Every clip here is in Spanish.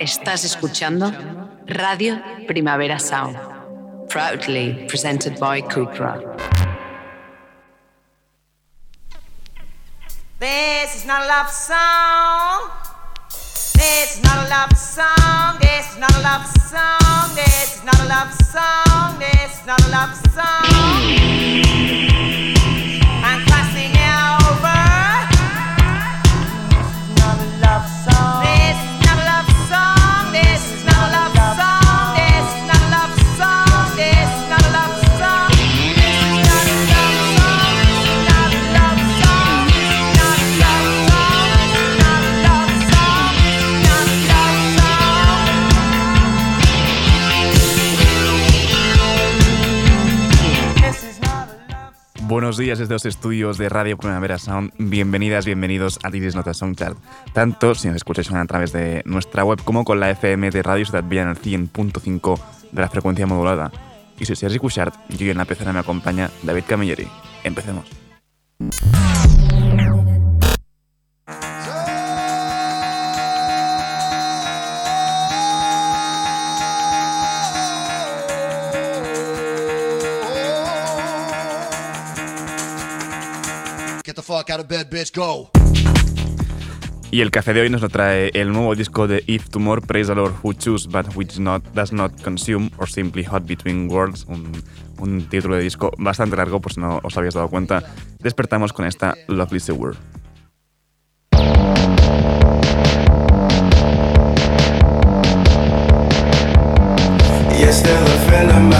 Estás escuchando Radio Primavera Sound, proudly presented by Cupra. This is not a love song. This is not a love song. This is not a love song. This is not a love song. This is not a love song. Buenos días desde los estudios de Radio Primavera Sound. Bienvenidas, bienvenidos a Diris Nota Soundchart. Tanto si nos escucháis a través de nuestra web como con la FM de Radio Ciudad Villa en el 100.5 de la frecuencia modulada. Y si os escuchar, yo en la pecera me acompaña David Camilleri. Empecemos. Y el café de hoy nos lo trae el nuevo disco de If Tomorrow, Praise the Lord Who Choose But Which not, Does Not Consume, or Simply Hot Between Worlds, un, un título de disco bastante largo, por si no os habéis dado cuenta. Despertamos con esta Lovely Sewer. You're still a friend of mine.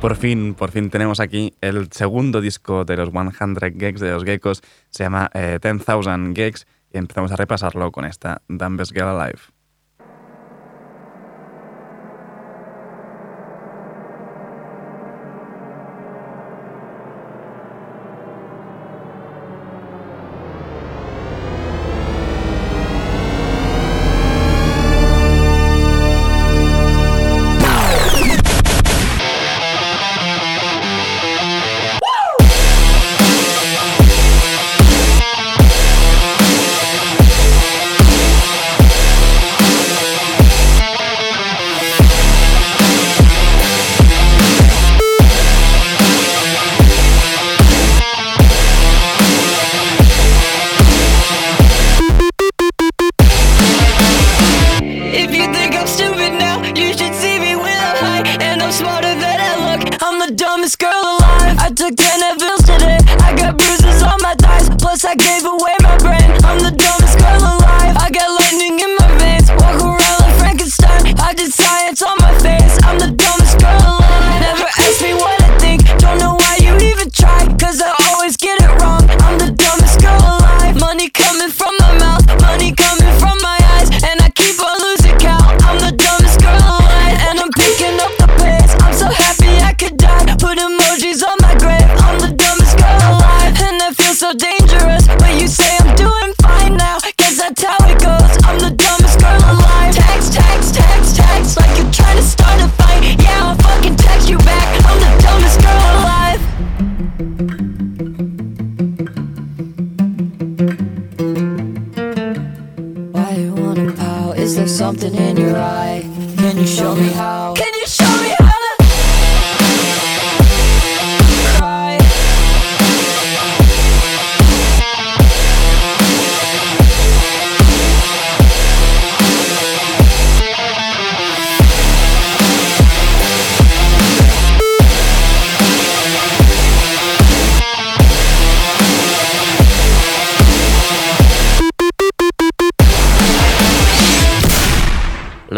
Por fin, por fin tenemos aquí el segundo disco de los 100 Geeks, de los Geckos, se llama eh, 10,000 Geeks, y empezamos a repasarlo con esta Dumbest Girl Alive.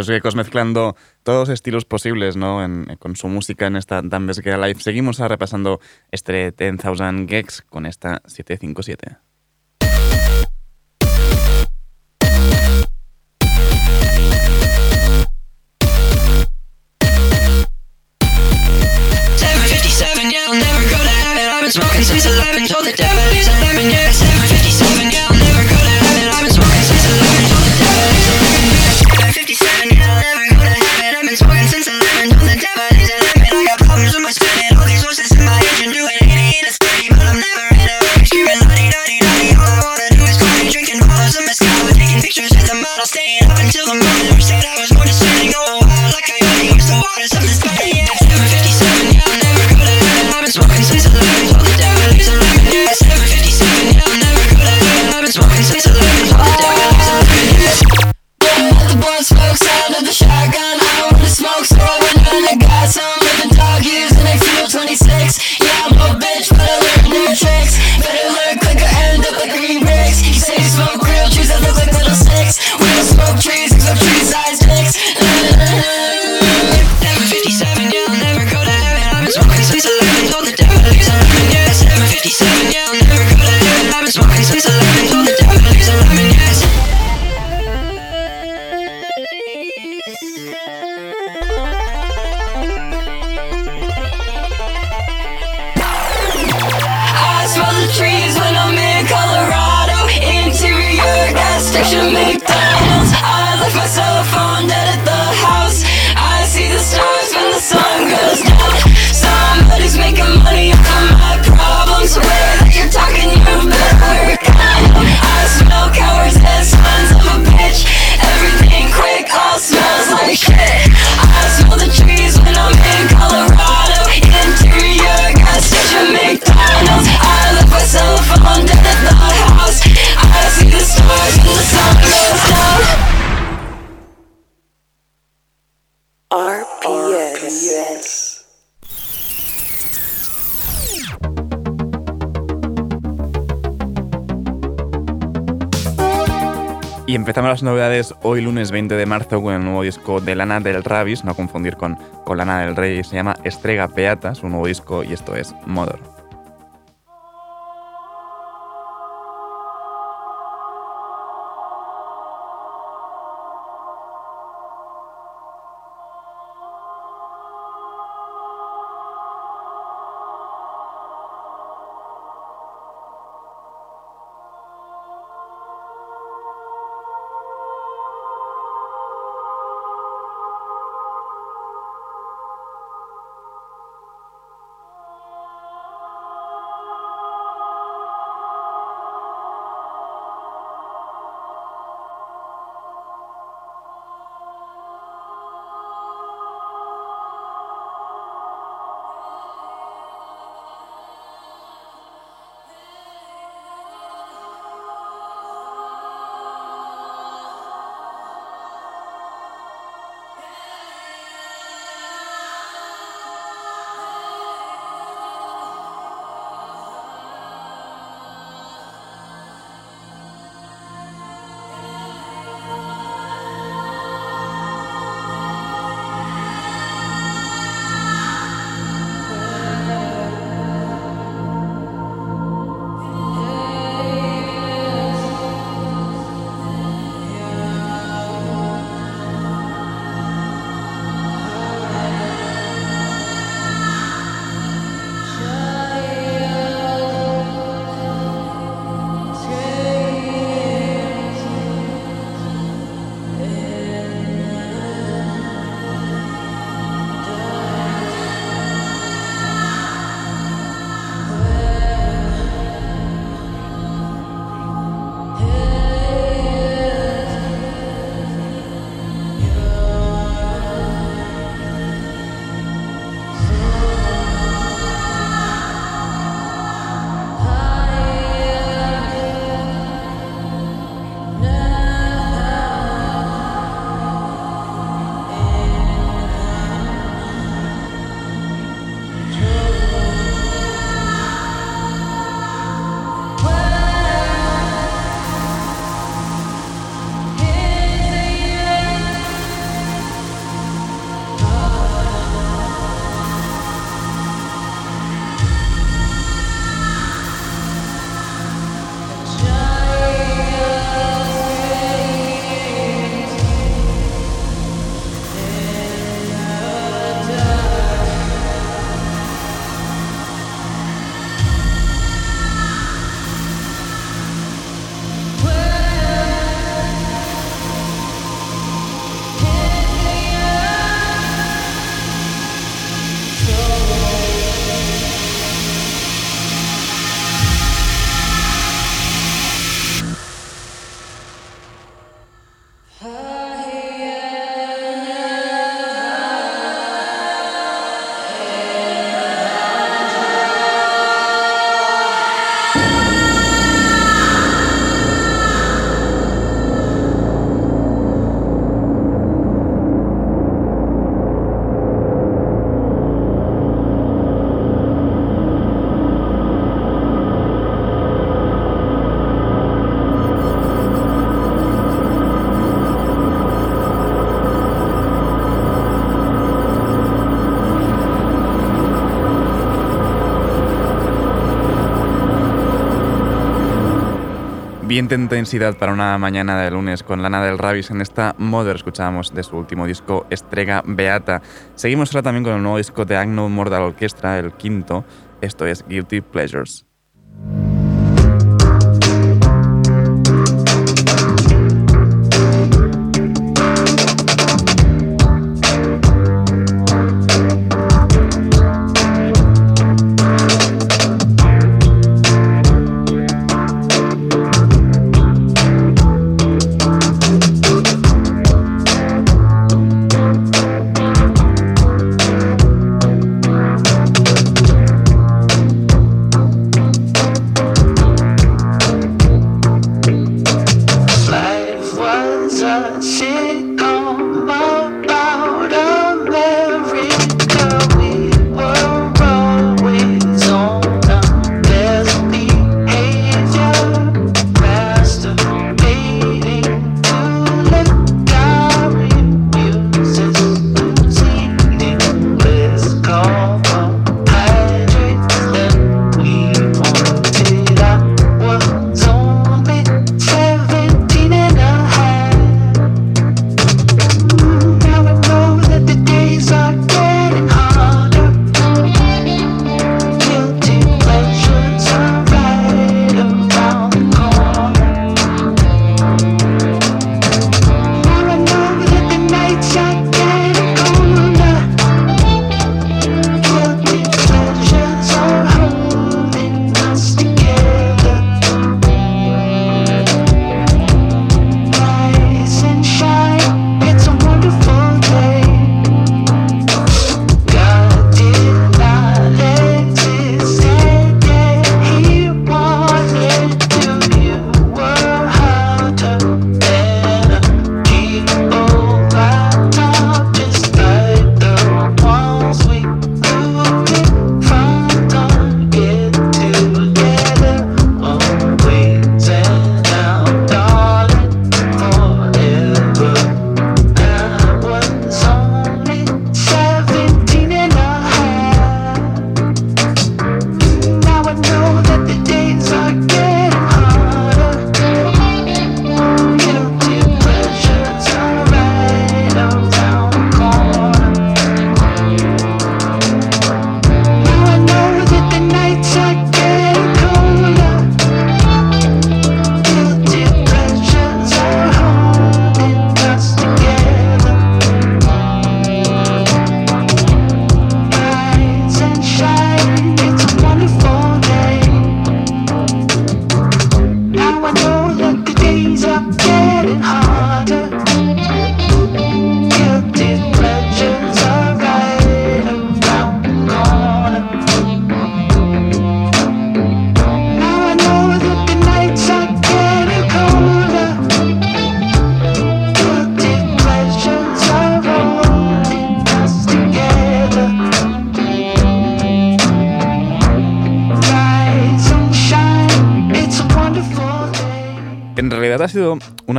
los mezclando todos los estilos posibles ¿no? En, con su música en esta Dumb Live. Seguimos repasando este 10,000 Geeks con esta 757. Ocean I left my cell phone dead at the house. I see the stars when the sun goes down. Somebody's making money off my problems. I smell cowards and sons of a bitch. Everything quick all smells like shit. I smell the trees when I'm in Colorado. Interior I left my cell phone dead at the house. Y empezamos las novedades hoy lunes 20 de marzo con el nuevo disco de Lana del Ravis, no confundir con, con Lana del Rey, se llama Estrega Peata, es un nuevo disco y esto es Mother. Bien de intensidad para una mañana de lunes con Lana del Ravis en esta Mother escuchábamos de su último disco Estrega Beata. Seguimos ahora también con el nuevo disco de Agno Mortal Orchestra, el quinto. Esto es Guilty Pleasures. Once it see.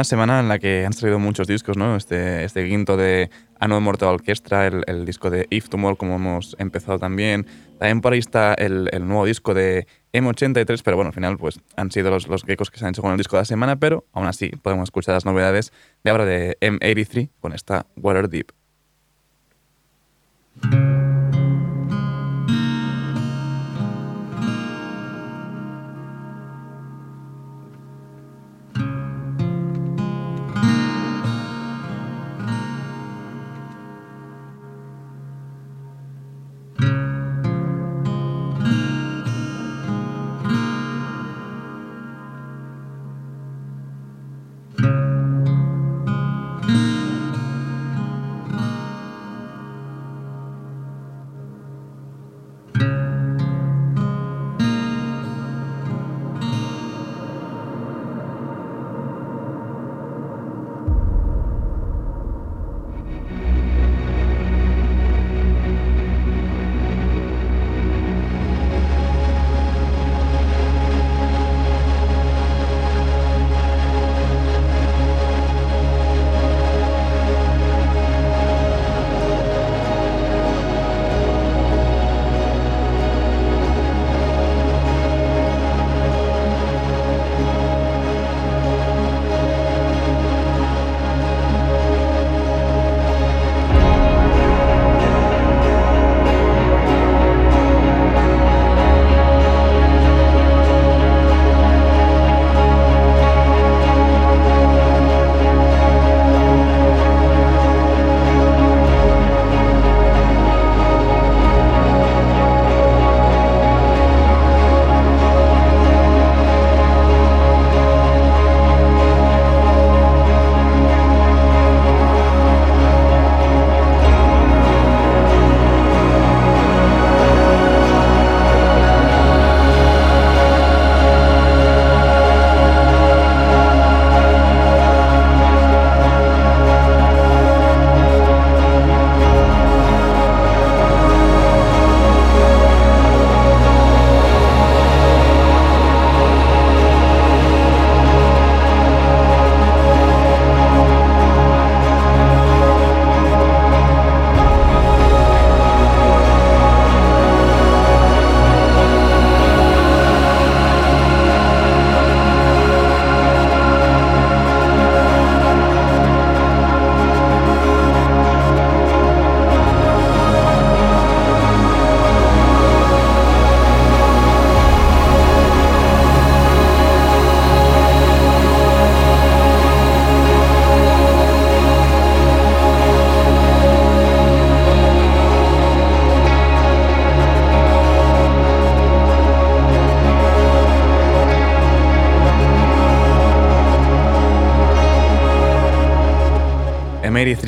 Semana en la que han salido muchos discos, ¿no? Este, este quinto de Ano Mortal Orchestra, el, el disco de If Tomorrow, como hemos empezado también. También por ahí está el, el nuevo disco de M83, pero bueno, al final pues han sido los, los geckos que se han hecho con el disco de la semana, pero aún así podemos escuchar las novedades de ahora de M83 con esta Water Deep.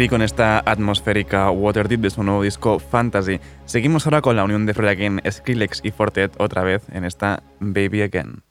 M83 con esta atmosférica Waterdeep de su nuevo disco Fantasy. Seguimos ahora con la unión de Fred Again, Skrillex y Fortet otra vez en esta Baby Again.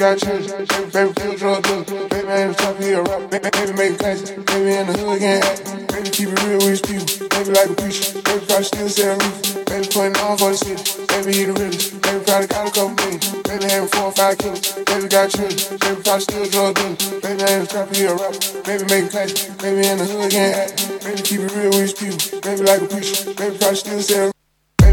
got changed. Baby, feel drugged up. Baby, I ain't top here. Rock. Baby, make classic. Baby, in the hood again. Baby, keep it real with these people. Baby, like a preacher. Baby, probably still selling roof. Baby, putting on for the city. Baby, he the realest. Baby, probably got a couple million. Baby, having four or five kills. Baby, got changed. Baby, probably still drug up. Baby, I ain't top here. Rock. Baby, make classic. Baby, in the hood again. Baby, keep it real with these people. Baby, like a preacher. Baby, probably still selling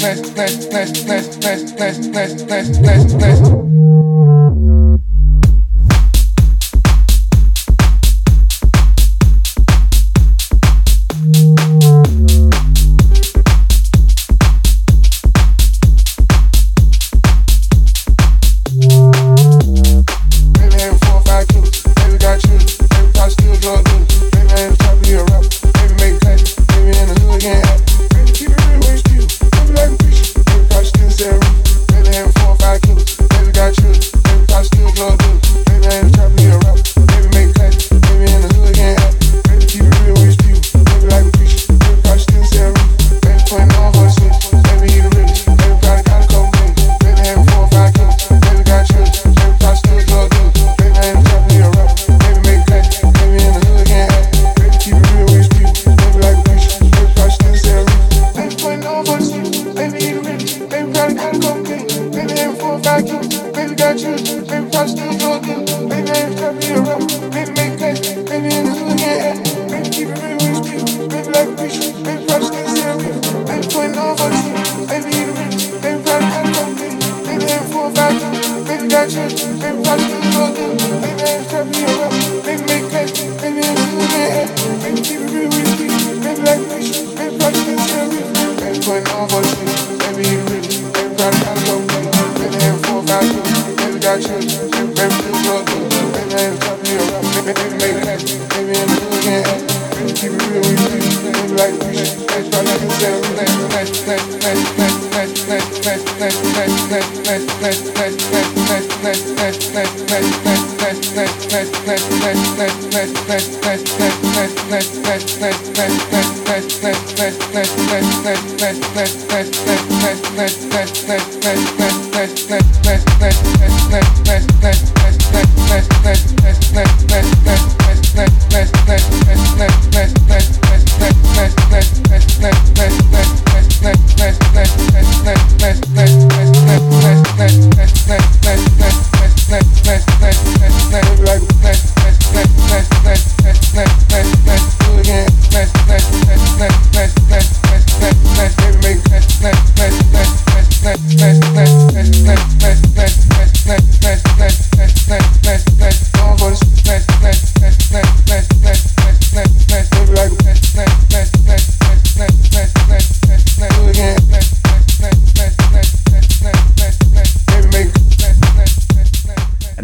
bless bless bless bless bless bless bless bless bless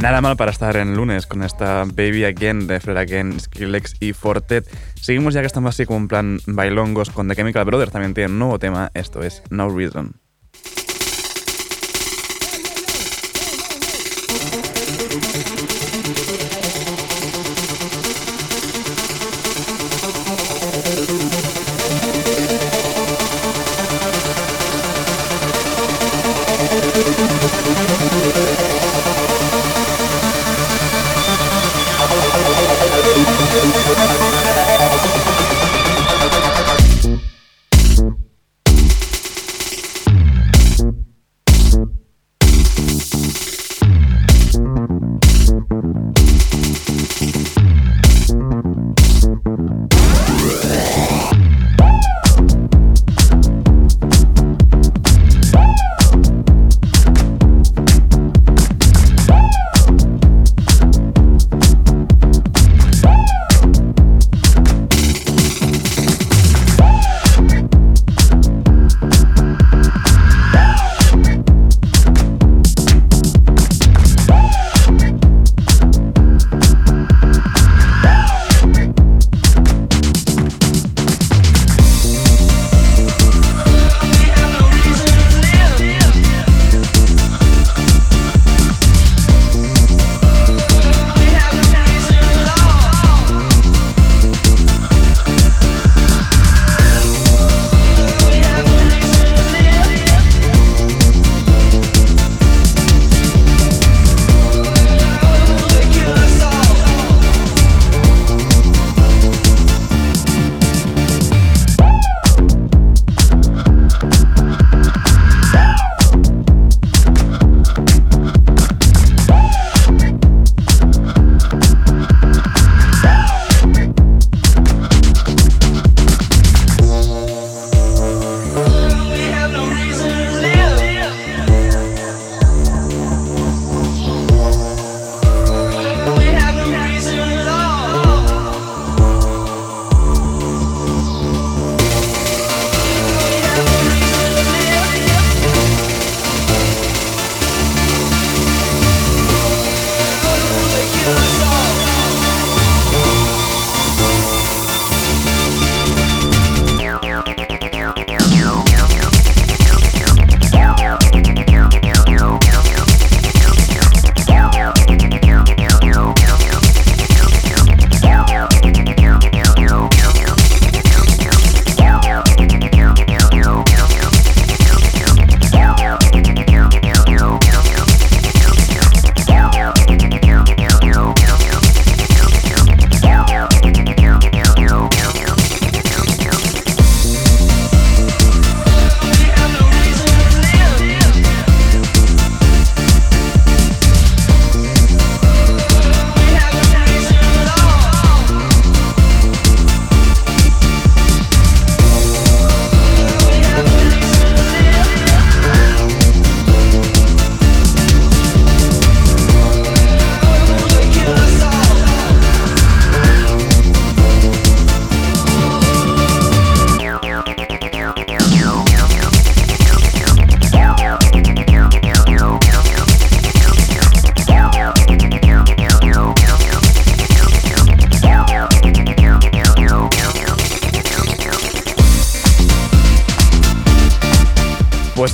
Nada mal para estar en lunes con esta Baby Again de Fred Again, Skrillex y Fortet. Seguimos ya que estamos así como en plan bailongos con The Chemical Brothers. También tienen un nuevo tema. Esto es No Reason.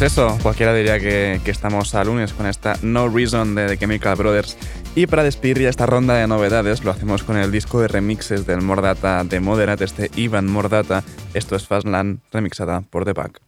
Eso, cualquiera diría que, estamos a lunes con esta No Reason de The Chemical Brothers. Y para despedir ya esta ronda de novedades, lo hacemos con el disco de remixes del Mordata de Moderate, este Ivan Mordata. Esto es Fastland, remixada por The Pack.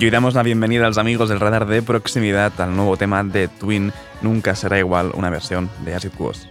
Y hoy damos la bienvenida a los amigos del radar de proximidad al nuevo tema de Twin, Nunca será igual, una versión de Acid Quos.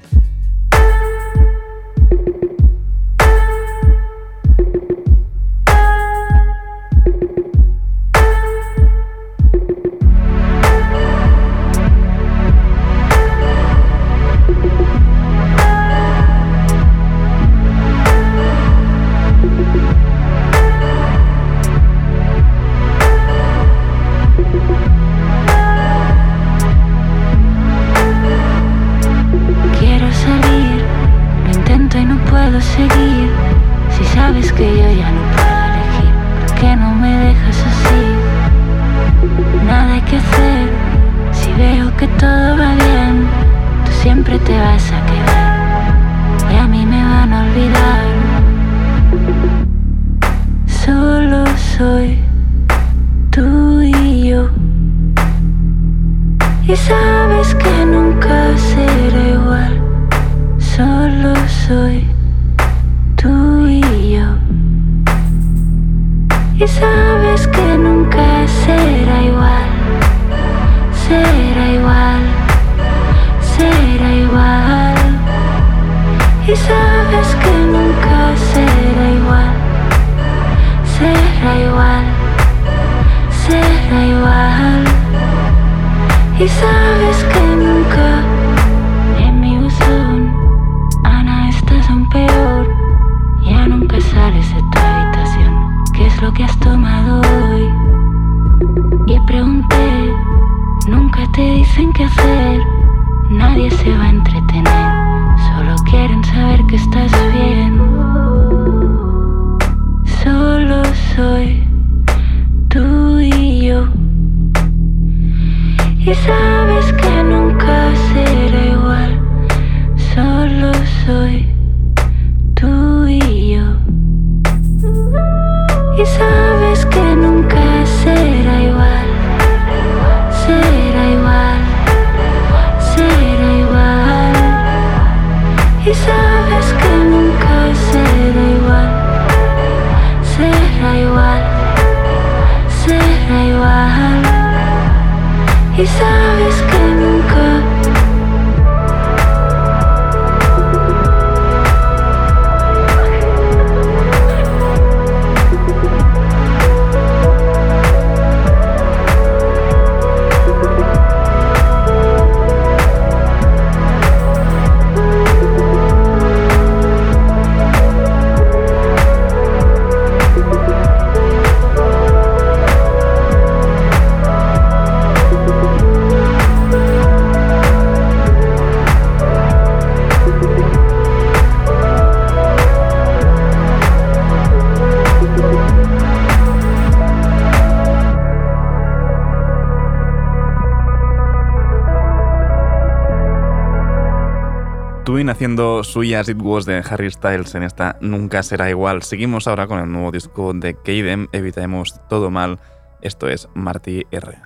Haciendo suyas It Was de Harry Styles en esta Nunca será igual. Seguimos ahora con el nuevo disco de Kaden, Evitemos todo mal. Esto es Marty R.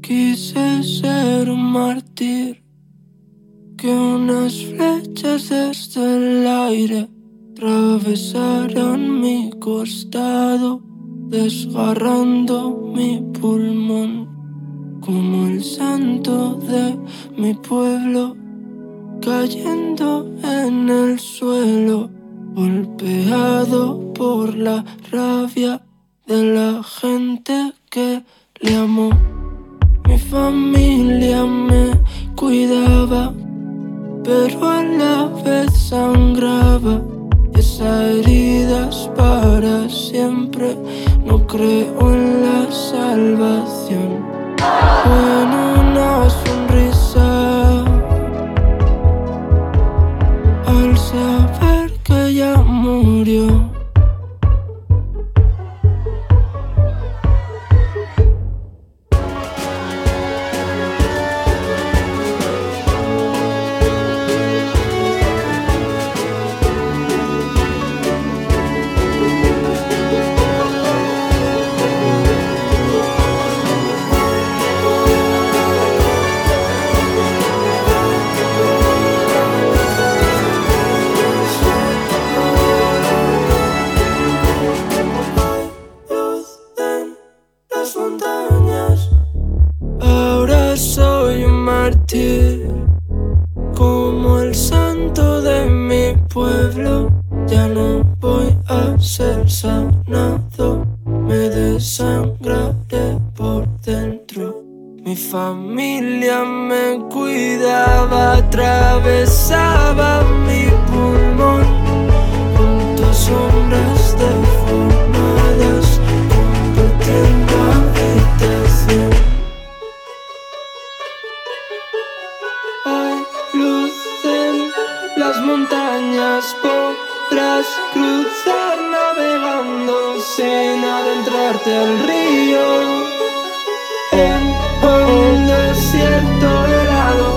Quise ser un mártir, que unas flechas desde el aire atravesaran mi costado, desgarrando mi pulmón, como el santo de mi pueblo, cayendo en el suelo, golpeado por la rabia de la gente que le amó. Mi familia me cuidaba, pero a la vez sangraba. Esa herida es para siempre, no creo en la salvación. En una sonrisa, saber que ya murió. Pueblo. Ya no voy a ser sanado, montañas, podrás cruzar navegando sin adentrarte al río. En un desierto helado,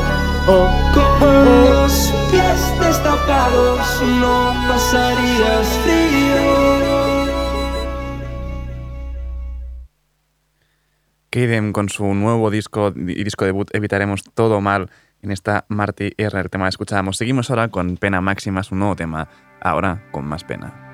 con los pies destapados, no pasarías frío. Kaden con su nuevo disco y disco debut Evitaremos todo mal en esta Marty R, el tema escuchábamos. Seguimos ahora con Pena Máxima, su nuevo tema, ahora con más pena.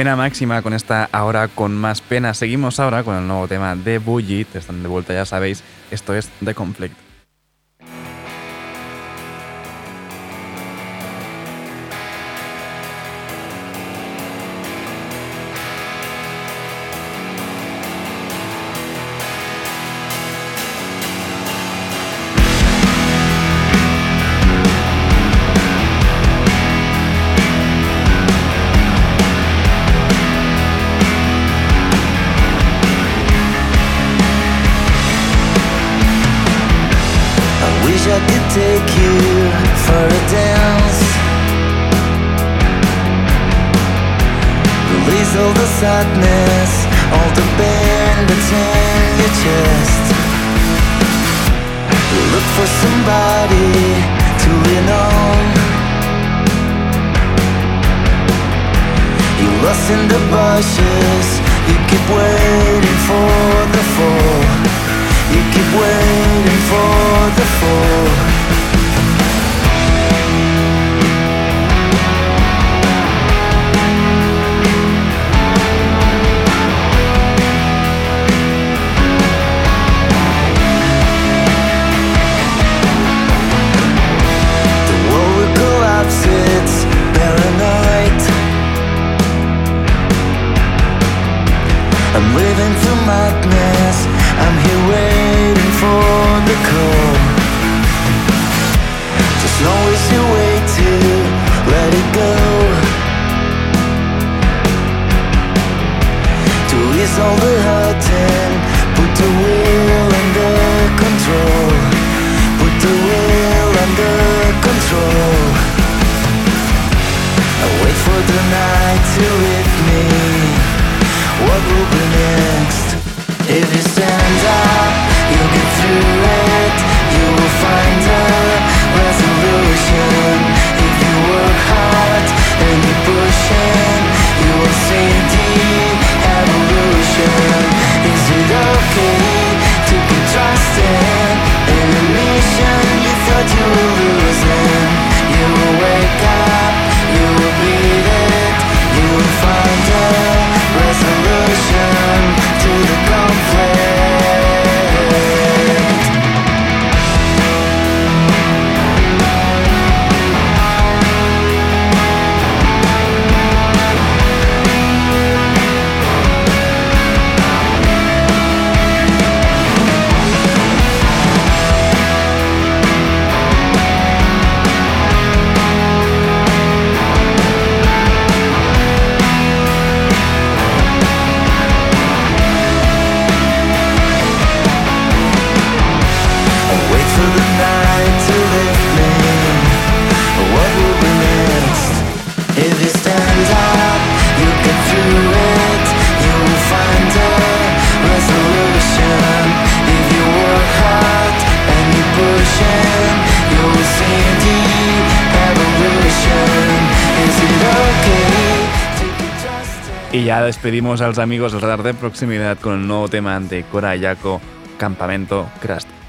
Pena máxima con esta ahora con más pena. Seguimos ahora con el nuevo tema de Bullet. Están de vuelta, ya sabéis. Esto es The Conflict. sadness All the pain that's in your chest You look for somebody to lean on You're lost in the bushes You keep waiting for the fall. You keep waiting for the fall. all they have. despedimos a los amigos del radar de proximidad con el nuevo tema de Cora Yaco, Campamento Crust.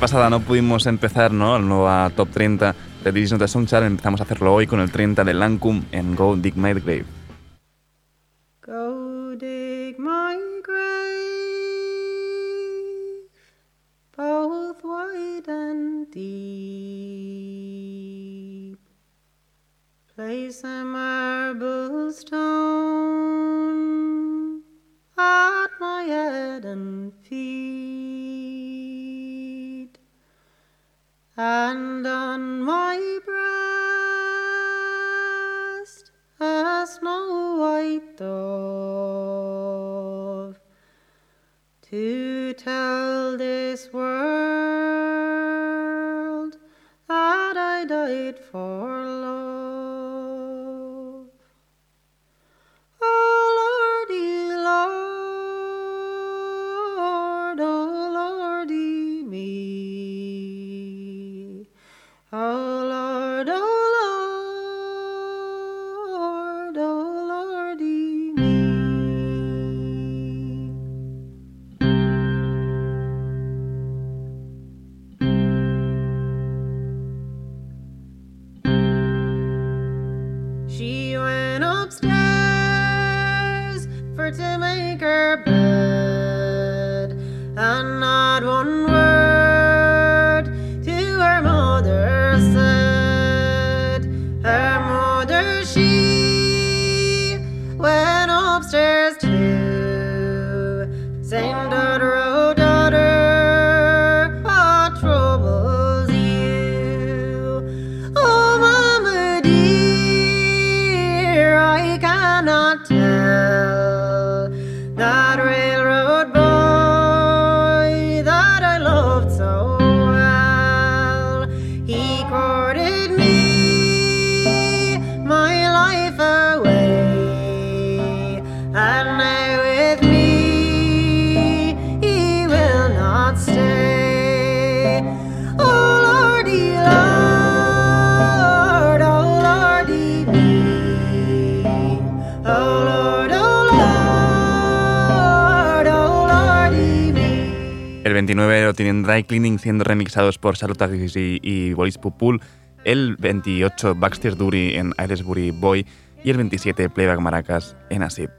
pasada no pudimos empezar ¿no? la nueva top 30 de Division of the Sound Challenge. Empezamos a hacerlo hoy con el 30 de Lancome en Go Dig My Grave. And on my breast a snow white dove to tell this world El 29 lo tienen Dry Cleaning siendo remixados por Charlotte y, y Boris Pupul. El 28 Baxter Dury en Aylesbury Boy. Y el 27 Playback Maracas en Asip.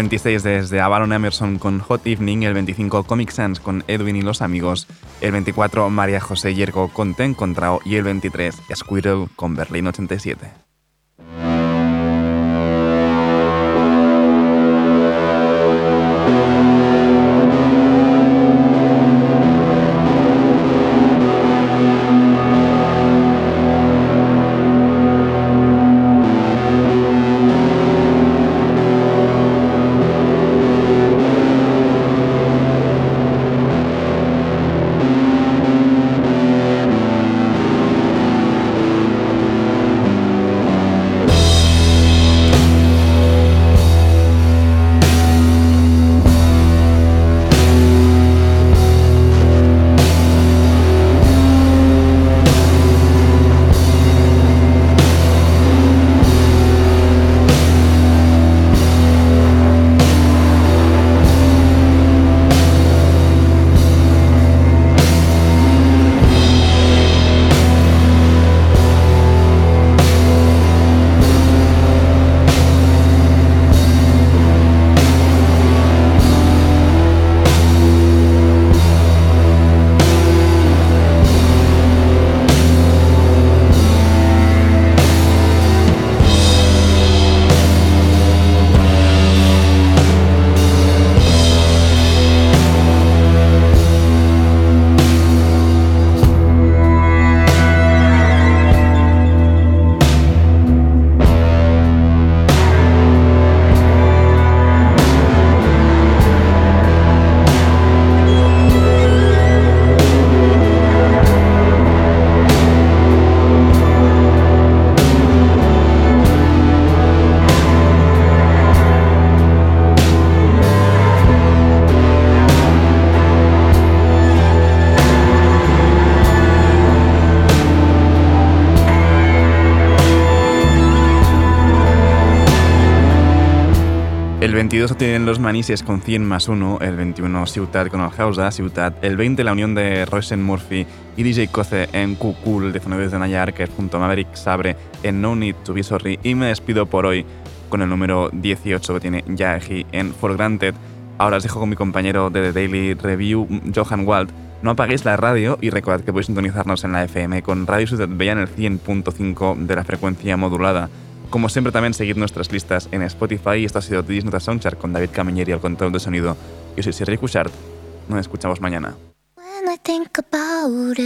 26 desde Avalon Emerson con Hot Evening, el 25 Comic Sans con Edwin y los amigos, el 24 María José Yergo con Te he encontrado y el 23 Squirrel con Berlín 87. El 22 tienen los Manises con 100 más 1, el 21 Ciutat con el Hausa, Ciutat, el 20 la unión de Roysen Murphy y DJ Coce en Kukul, el 19 de Naya Arquez junto a Maverick Sabre en No Need to Be Sorry y me despido por hoy con el número 18 que tiene Yaeji en For Granted. Ahora os dejo con mi compañero de The Daily Review, Johan Wald. No apaguéis la radio y recordad que podéis sintonizarnos en la FM con Radio Ciudad Bella en el 100.5 de la frecuencia modulada. Como siempre también seguid nuestras listas en Spotify esto ha sido Tidis Nota Soundchart con David Camilleri al control de sonido. Yo soy Sergio Cushart. Nos escuchamos mañana. When I think about